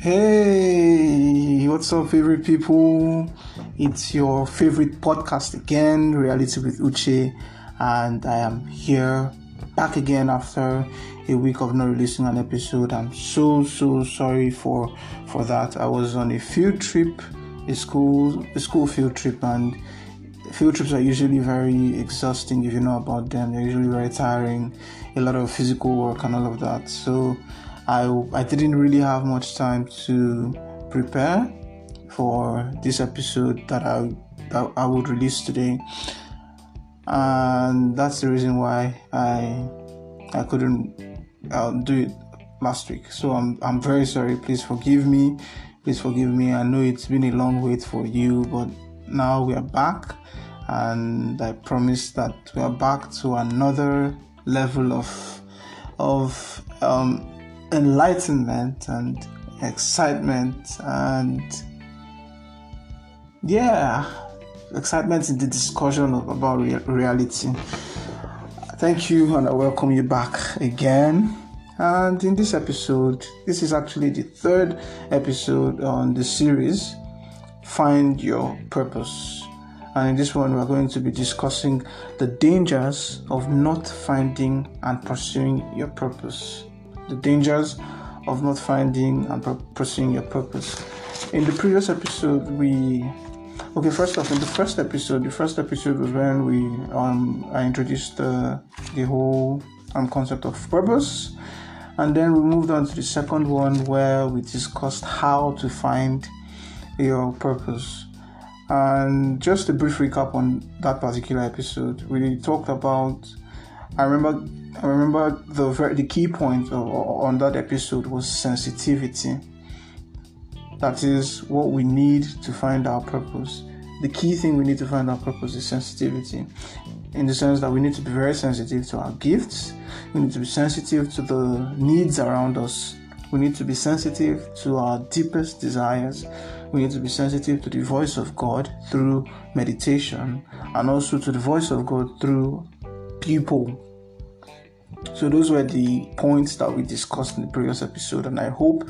Hey, what's up, favorite people? It's your favorite podcast again, Reality with Uche, and I am here back again after a week of not releasing an episode. I'm so so sorry for for that. I was on a field trip, a school a school field trip, and field trips are usually very exhausting if you know about them. They're usually very tiring, a lot of physical work and all of that. So I I didn't really have much time to prepare for this episode that I that I would release today. And that's the reason why I I couldn't uh, do it last week. So I'm I'm very sorry. Please forgive me. Please forgive me. I know it's been a long wait for you, but now we are back and I promise that we are back to another level of of um, enlightenment and excitement and yeah excitement in the discussion of, about reality. Thank you and i welcome you back again. And in this episode this is actually the third episode on the series find your purpose. And in this one we're going to be discussing the dangers of not finding and pursuing your purpose the dangers of not finding and pursuing your purpose. In the previous episode we okay first off in the first episode the first episode was when we um i introduced the the whole um concept of purpose. And then we moved on to the second one where we discussed how to find your purpose. And just a brief recap on that particular episode. We talked about i remember i remember the very the key point on that episode was sensitivity. That is what we need to find our purpose. The key thing we need to find our purpose is sensitivity, in the sense that we need to be very sensitive to our gifts, we need to be sensitive to the needs around us, we need to be sensitive to our deepest desires, we need to be sensitive to the voice of God through meditation, and also to the voice of God through people so those were the points that we discussed in the previous episode, and I hope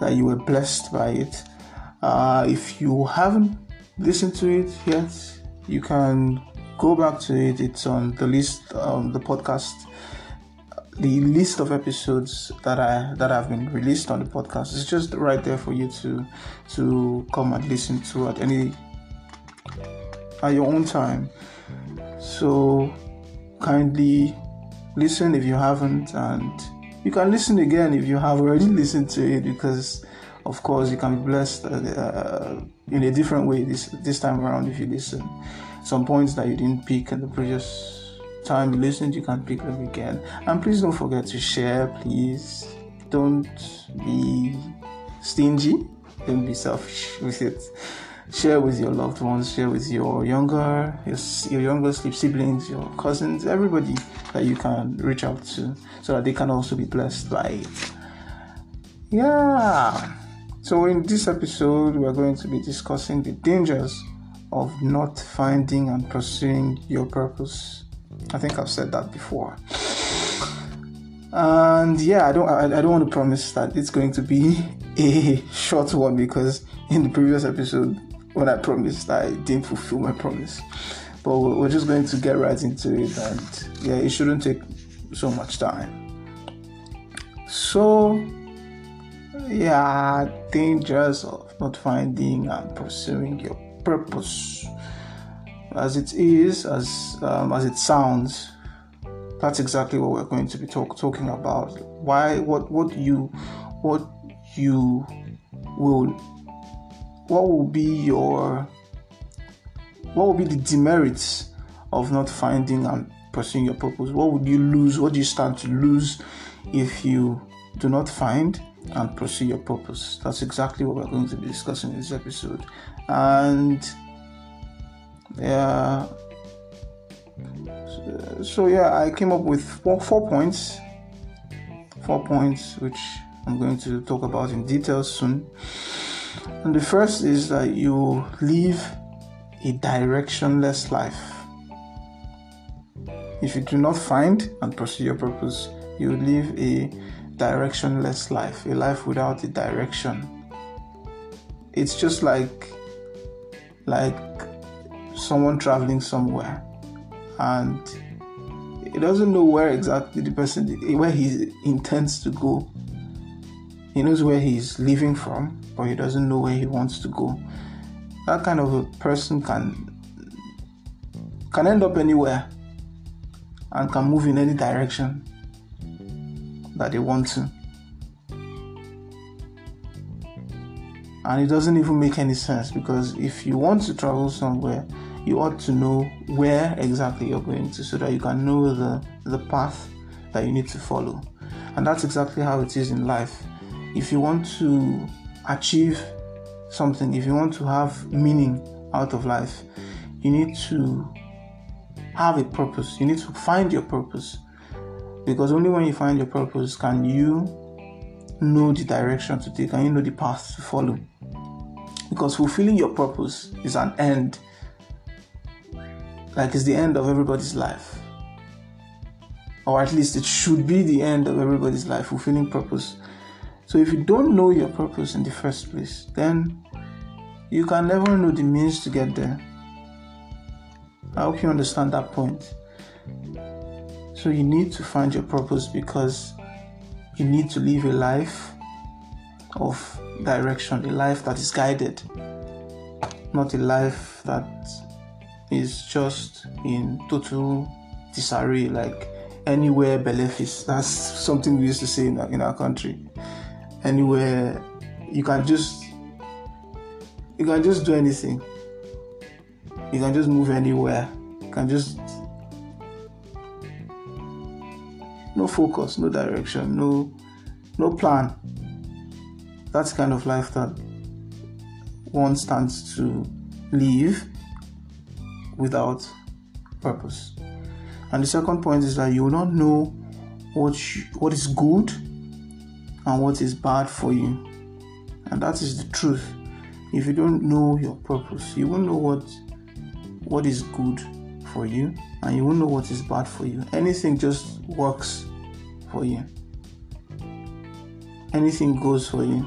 that you were blessed by it. Uh, if you haven't listened to it yet, you can go back to it. It's on the list, um, the podcast, the list of episodes that I that have been released on the podcast. It's just right there for you to to come and listen to at any at your own time. So kindly listen if you haven't, and you can listen again if you have already listened to it because, of course, you can be blessed uh, in a different way this this time around if you listen. Some points that you didn't pick in the previous time you listened, you can pick them again. And please don't forget to share. Please don't be stingy. Don't be selfish with it share with your loved ones, share with your younger, your, your younger siblings, your cousins, everybody that you can reach out to, so that they can also be blessed by it. Yeah. So in this episode, we are going to be discussing the dangers of not finding and pursuing your purpose. I think I've said that before. And yeah, I don't I, I don't want to promise that it's going to be a short one because in the previous episode when I promised, I didn't fulfill my promise. But we're just going to get right into it, and yeah, it shouldn't take so much time. So, yeah, dangers of not finding and pursuing your purpose, as it is, as um, as it sounds. That's exactly what we're going to be talk, talking about. Why? What? What you? What you will what will be your what would be the demerits of not finding and pursuing your purpose? What would you lose? What do you stand to lose if you do not find and pursue your purpose? That's exactly what we're going to be discussing in this episode. And yeah, so, so yeah, I came up with four, four points, four points which I'm going to talk about in detail soon. And the first is that you live a directionless life. If you do not find and pursue your purpose, you live a directionless life, a life without a direction. it's just like like someone traveling somewhere and he doesn't know where exactly the person where he intends to go he knows where he's leaving from but he doesn't know where he wants to go that kind of a person can can end up anywhere and can move in any direction that they want to. And it doesn't even make any sense because if you want to travel somewhere you ought to know where exactly you're going to so that you can know the the path that you need to follow. And that's exactly how it is in life. If you want to achieve something. If you want to have meaning out of life you need to have a purpose. You need to find your purpose. Because only when you find your purpose can you know the direction to take and you know the path to follow. Because fulfilling your purpose is an end. Like it's the end of everybody's life. Or at least it should be the end of everybody's life fulfilling purpose so if you don't know your purpose in the first place then you can never know the means to get there i hope you understand that point so you need to find your purpose because you need to live a life of direction, a life that is guided, not a life that is just in total disarray, like anywhere belefis. That's something we used to say in our, in our country. Anywhere you can just you can just do anything. You can just move anywhere. You can just no focus, no direction, no no plan that's kind of life that one stands to live without purpose. And the second point is that you will not know what you, what is good and what is bad for you. And that is the truth. If you don't know your purpose, you won't know what what is good for you and you won't know what is bad for you. Anything just works for you. Anything goes for you.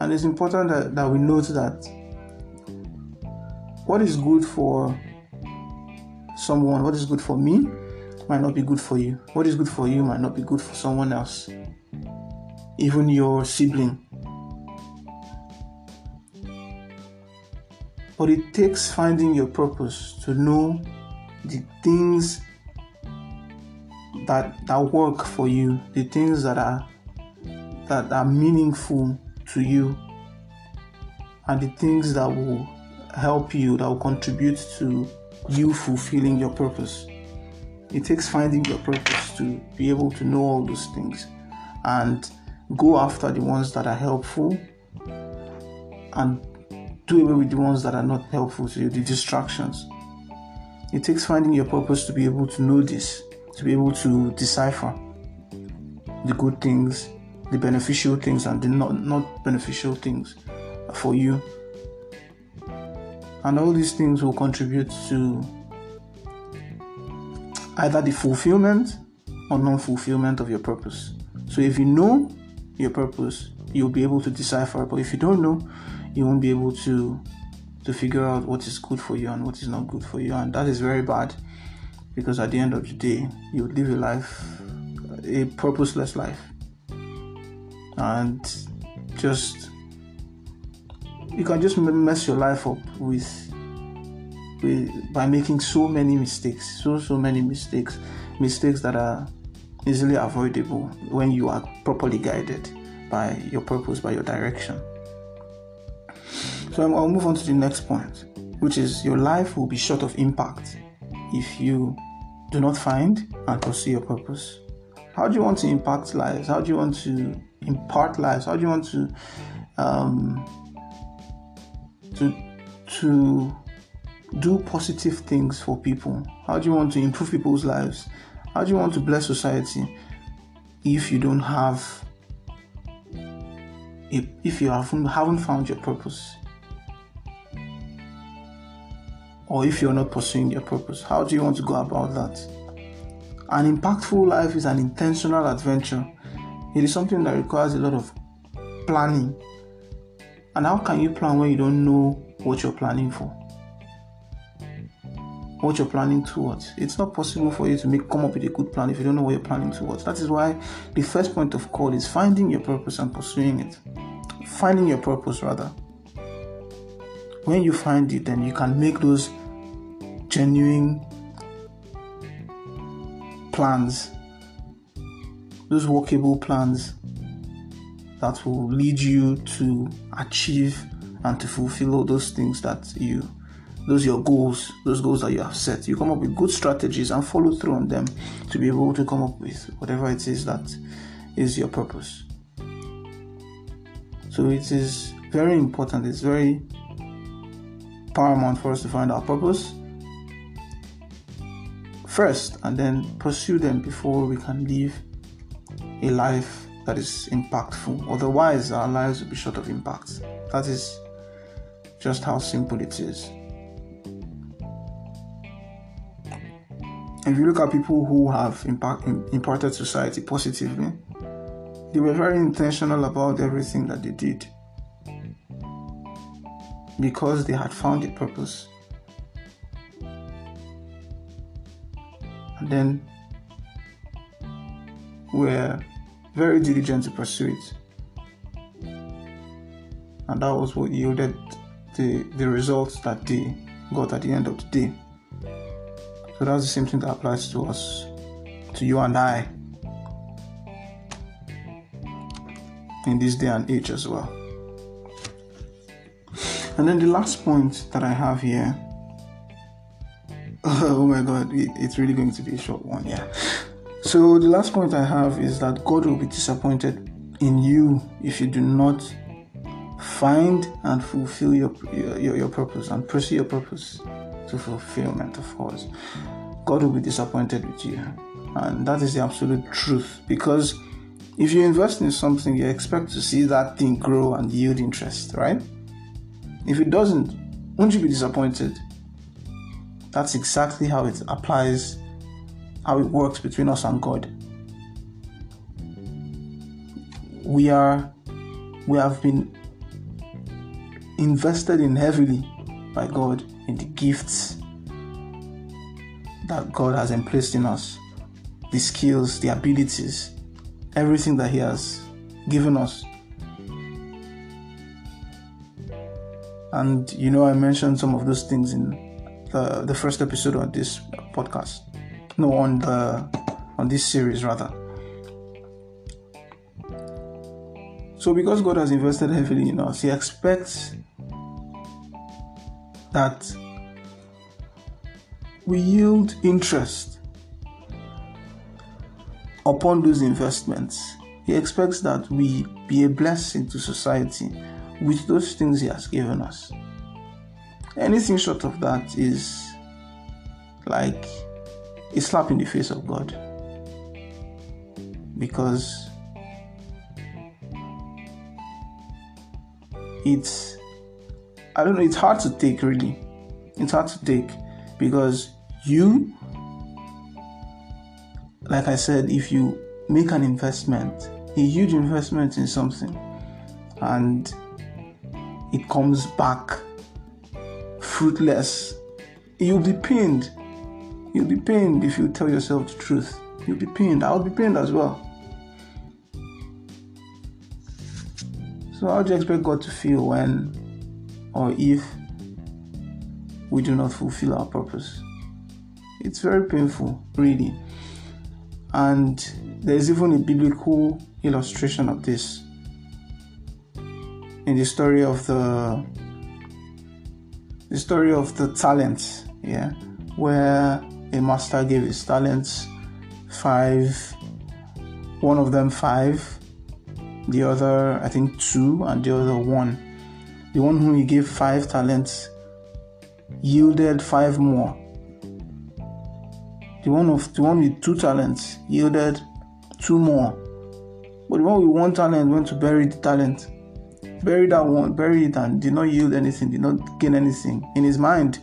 And it's important that, that we note that what is good for someone, what is good for me, might not be good for you. What is good for you might not be good for someone else, even your sibling. But it takes finding your purpose to know the things that that work for you, the things that are that are meaningful to you and the things that will help you, that will contribute to you fulfilling your purpose. It takes finding your purpose to be able to know all those things and go after the ones that are helpful and do away with the ones that are not helpful to you, the distractions. It takes finding your purpose to be able to know this, to be able to decipher the good things the beneficial things and the not, not beneficial things for you. And all these things will contribute to either the fulfillment or non fulfillment of your purpose. So if you know your purpose, you'll be able to decipher. But if you don't know, you won't be able to to figure out what is good for you and what is not good for you. And that is very bad because at the end of the day, you live a life, a purposeless life and just you can just mess your life up with, with by making so many mistakes so so many mistakes mistakes that are easily avoidable when you are properly guided by your purpose by your direction. So i'll move on to the next point which is your life will be short of impact if you do not find and pursue your purpose. How do you want to impact lives? How do you want to impart lives? How do you want to um, to to do positive things for people? How do you want to improve people's lives? How do you want to bless society if you don't have if, if you haven't haven't found your purpose? Or if you're not pursuing your purpose, how do you want to go about that? An impactful life is an intentional adventure it is something that requires a lot of planning. And how can you plan when you don't know what you're planning for? What you're planning towards. It's not possible for you to make come up with a good plan if you don't know what you're planning towards. That is why the first point of call is finding your purpose and pursuing it. Finding your purpose rather. When you find it, then you can make those genuine plans, those workable plans that will lead you to achieve and to fulfill all those things that you those your goals those goals that you have set you come up with good strategies and follow through on them to be able to come up with whatever it is that is your purpose so it is very important it's very paramount for us to find our purpose first and then pursue them before we can live a life that is impactful. Otherwise, our lives will be short of impact. That is just how simple it is. If you look at people who have impact, impacted society positively, they were very intentional about everything that they did because they had found a purpose. And then were very diligent to pursue it. And that was what yielded the, the results that they got at the end of the day. So that's the same thing that applies to us, to you and I, in this day and age as well. And then the last point that I have here oh my god, it's really going to be a short one, yeah. So, the last point I have is that God will be disappointed in you if you do not find and fulfill your, your, your purpose and pursue your purpose to fulfillment, of course. God will be disappointed with you. And that is the absolute truth because if you invest in something, you expect to see that thing grow and yield interest, right? If it doesn't, won't you be disappointed? That's exactly how it applies how it works between us and God. We are we have been invested in heavily by God in the gifts that God has emplaced in us, the skills, the abilities, everything that He has given us. And you know, I mentioned some of those things in the, the first episode of this podcast no on the on this series rather so because god has invested heavily in us he expects that we yield interest upon those investments he expects that we be a blessing to society with those things he has given us anything short of that is like a slap in the face of God. Because it's, I don't know, it's hard to take really. It's hard to take because you, like I said, if you make an investment, a huge investment in something, and it comes back fruitless, you'll be pained You'll be pained if you tell yourself the truth. You'll be pained. I'll be pained as well. So, how do you expect God to feel when or if we do not fulfill our purpose? It's very painful, really. And there's even a biblical illustration of this in the story of the the story of the talents, yeah, where a master gave his talents five, one of them five, the other, I think, two, and the other one. The one whom he gave five talents yielded five more. The one of the one with two talents yielded two more. But the one with one talent went to bury the talent. Buried that one, buried it and did not yield anything, did not gain anything. In his mind,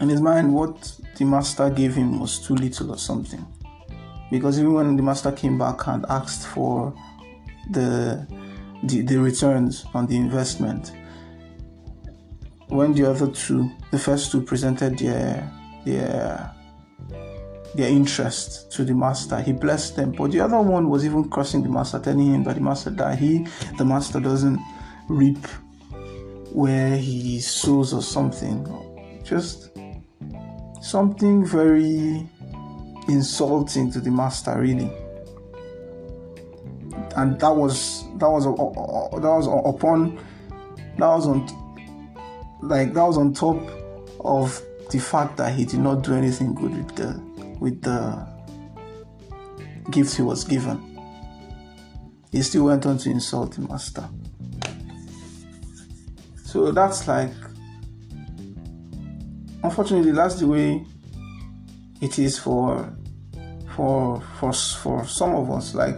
in his mind, what the master gave him was too little or something. Because even when the master came back and asked for the the, the returns on the investment. When the other two, the first two presented their their their interest to the master, he blessed them. But the other one was even crossing the master, telling him that the master that he, the master, doesn't reap where he sows or something. Just something very insulting to the master, really. And that was that was uh, uh, that was upon that was on like that was on top of the fact that he did not do anything good with the with the gift he was given. He still went on to insult the master. So that's like, unfortunately, that's the way it is for for for for some of us. Like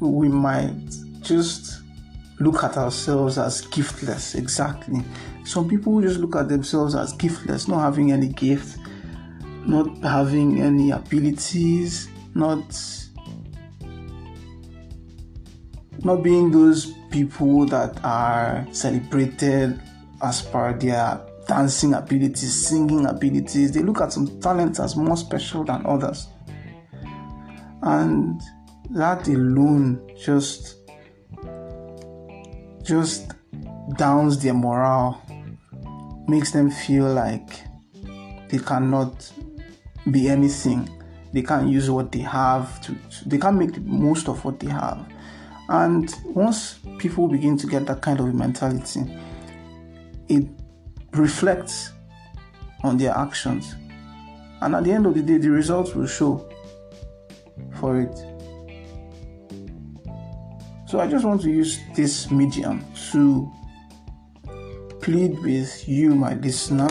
we might just look at ourselves as giftless. Exactly. Some people just look at themselves as giftless, not having any gift, not having any abilities, not not being those people that are celebrated as per their dancing abilities, singing abilities. They look at some talents as more special than others. And that alone just just downs their morale, makes them feel like they cannot be anything. They can't use what they have to, they can't make the most of what they have. And once people begin to get that kind of mentality, it reflects on their actions. And at the end of the day, the results will show for it. So I just want to use this medium to plead with you, my listener,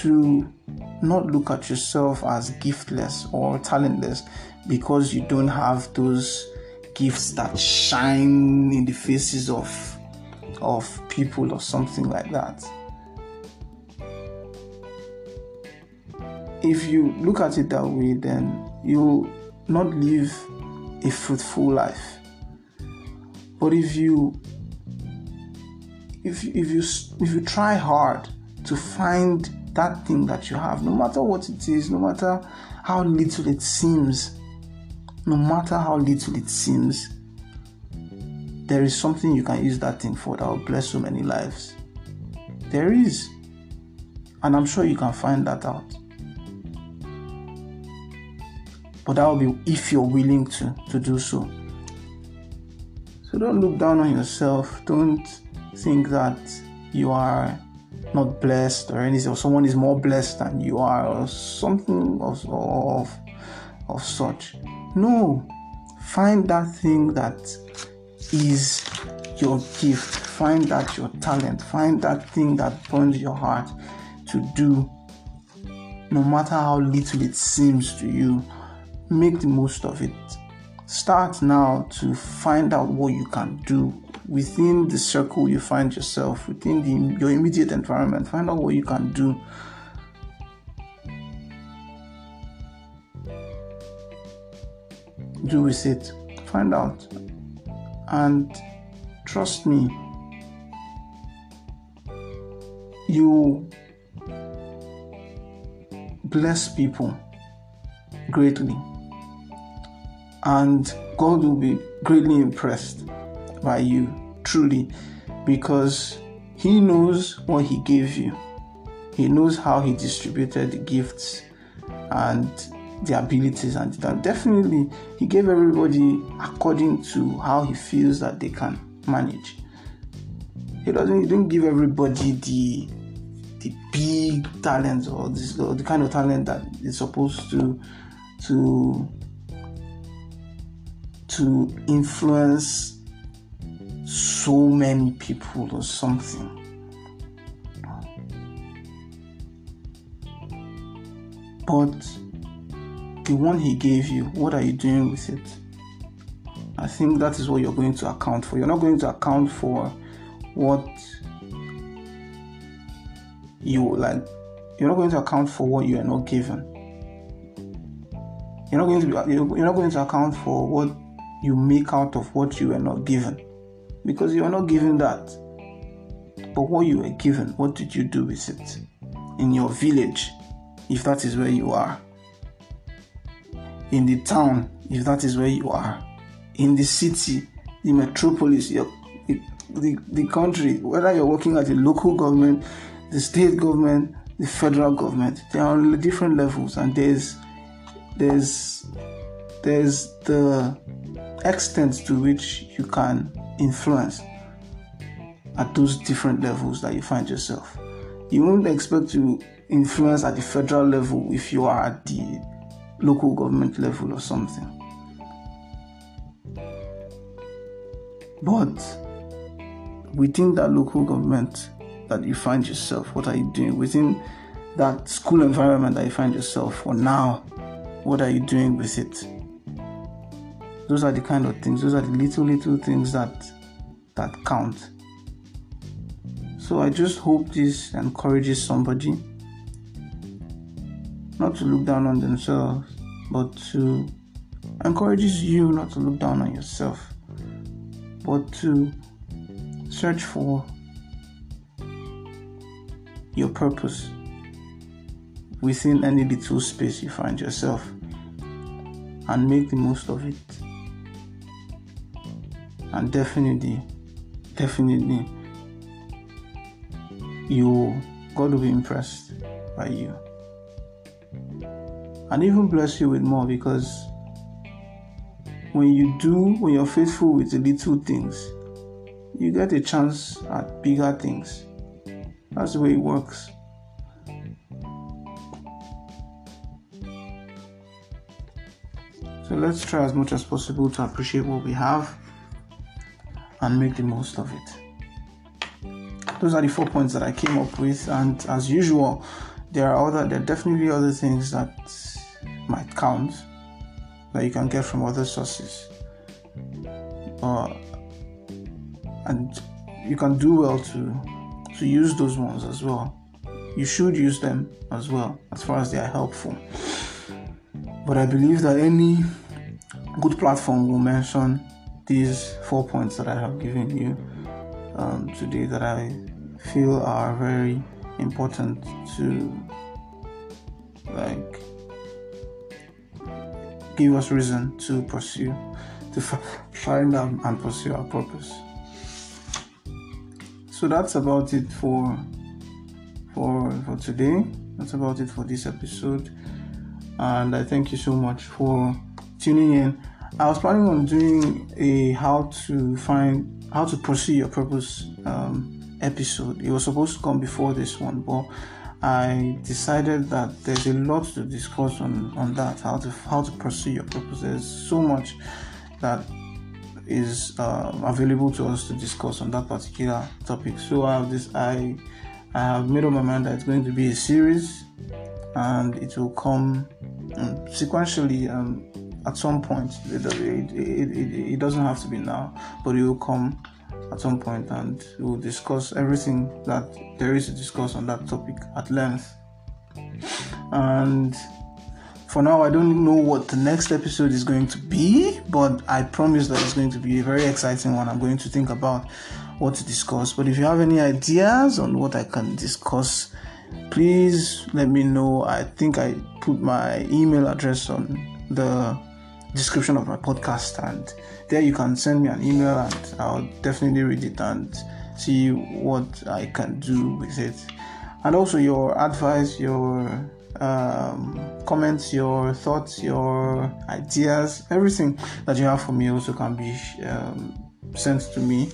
to not look at yourself as giftless or talentless because you don't have those gifts that shine in the faces of of people or something like that. If you look at it that way, then you will not live a fruitful life. But if you if if you if you try hard to find that thing that you have, no matter what it is, no matter how little it seems, no matter how little it seems, there is something you can use that thing for that will bless so many lives. There is. And I'm sure you can find that out. But that will be if you're willing to, to do so. So don't look down on yourself. Don't think that you are not blessed or anything, or someone is more blessed than you are, or something of, of, of such. No, find that thing that is your gift. Find that your talent. Find that thing that burns your heart to do. No matter how little it seems to you, make the most of it. Start now to find out what you can do within the circle you find yourself, within the, your immediate environment. Find out what you can do do with it. Find out. And trust me, you bless people greatly. And God will be greatly impressed by you, truly, because He knows what He gave you. He knows how He distributed the gifts and the abilities and that definitely he gave everybody according to how he feels that they can manage he doesn't he didn't give everybody the the big talent or, this, or the kind of talent that is supposed to to to influence so many people or something but the one He gave you, what are you doing with it? I think that is what you're going to account for. You're not going to account for what you like. You're not going to account for what you are not given. You're not going to be, you're not going to account for what you make out of what you are not given. because you are not given that. But what you were given, what did you do with it? In your village, if that is where you are. In the town, if that is where you are. In the city, the metropolis, your, the, the country, whether you're working at the local government, the state government, the federal government, they are different levels, and there's there's there's the extent to which you can influence at those different levels that you find yourself. You won't expect to influence at the federal level if you are at the local government level or something. But within that local government that you find yourself, what are you doing? Within that school environment that you find yourself for now, what are you doing with it? Those are the kind of things, those are the little, little things that that count. So I just hope this encourages somebody not to look down on themselves, but to encourages you not to look down on yourself, but to search for your purpose within any little space you find yourself and make the most of it. And definitely, definitely, you God will be impressed by you and even bless you with more because when you do, when you're faithful with the little things, you get a chance at bigger things. That's the way it works. So let's try as much as possible to appreciate what we have and make the most of it. Those are the four points that I came up with, and as usual, there are other there are definitely other things that might count that you can get from other sources. Uh, and you can do well to to use those ones as well. You should use them as well as far as they are helpful. But I believe that any good platform will mention these four points that I have given you um, today that I feel are very important to like give us reason to pursue, to find out and pursue our purpose. So that's about it for for for today. That's about it for this episode, and I thank you so much for tuning in. I was planning on doing a how to find how to pursue your purpose um, episode. It was supposed to come before this one, but I decided that there's a lot to discuss on, on that how to how to pursue your purpose. There's so much that is uh, available to us to discuss on that particular topic. So I have this I I have made up my mind that it's going to be a series and it will come um, sequentially um, at some point. It, it, it, it, doesn't have to be now, but it will come at some point and we'll discuss everything that there is to discuss on that topic at length. And for now, I don't know what the next episode is going to be, but I promise that it's going to be a very exciting one. I'm going to think about what to discuss. But if you have any ideas on what I can discuss, please let me know. I think I put my email address on the description of my podcast and there you can send me an email and I'll definitely read it and see what I can do with it. And also your advice, your um, comments, your thoughts, your ideas, everything that you have for me also can be um, sent to me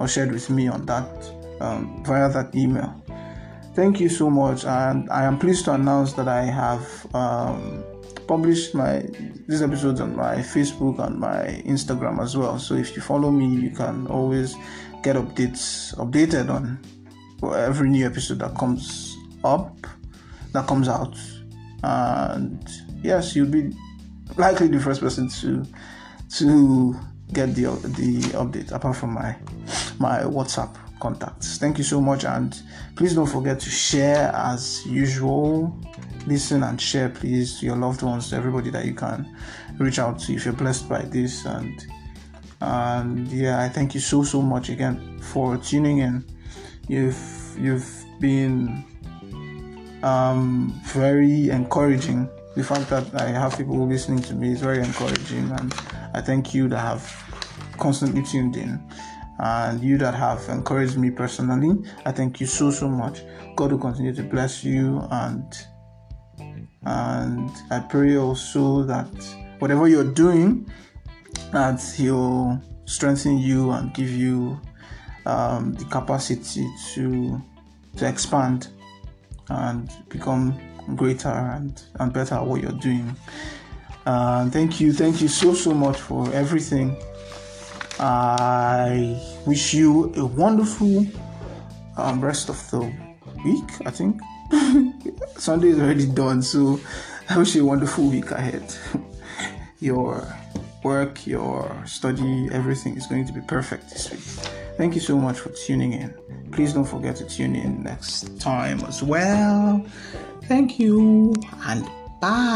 or shared with me on that um, via that email. Thank you so much, and I am pleased to announce that I have um, publish my these episodes on my Facebook and my Instagram as well. So if you follow me, you can always get updates updated on every new episode that comes up, that comes out. And yes, you'll be likely the first person to to get the the update apart from my my WhatsApp contacts. Thank you so much and please don't forget to share as usual listen and share, please, to your loved ones, to everybody that you can reach out to if you're blessed by this. And And yeah, I thank you so so much again for tuning in. You've you've been um, very encouraging. The fact that I have people listening to me is very encouraging, and I thank you that have constantly tuned in and you that have encouraged me personally. I thank you so so much. God will continue to bless you and and I pray also that whatever you're doing, that He'll strengthen you and give you um, the capacity to to expand and become greater and, and better at what you're doing. Uh, thank you, thank you so so much for everything. I wish you a wonderful um, rest of the week. I think Sunday is already done, so I wish you a wonderful week ahead. your work, your study, everything is going to be perfect this week. Thank you so much for tuning in. Please don't forget to tune in next time as well. Thank you and bye.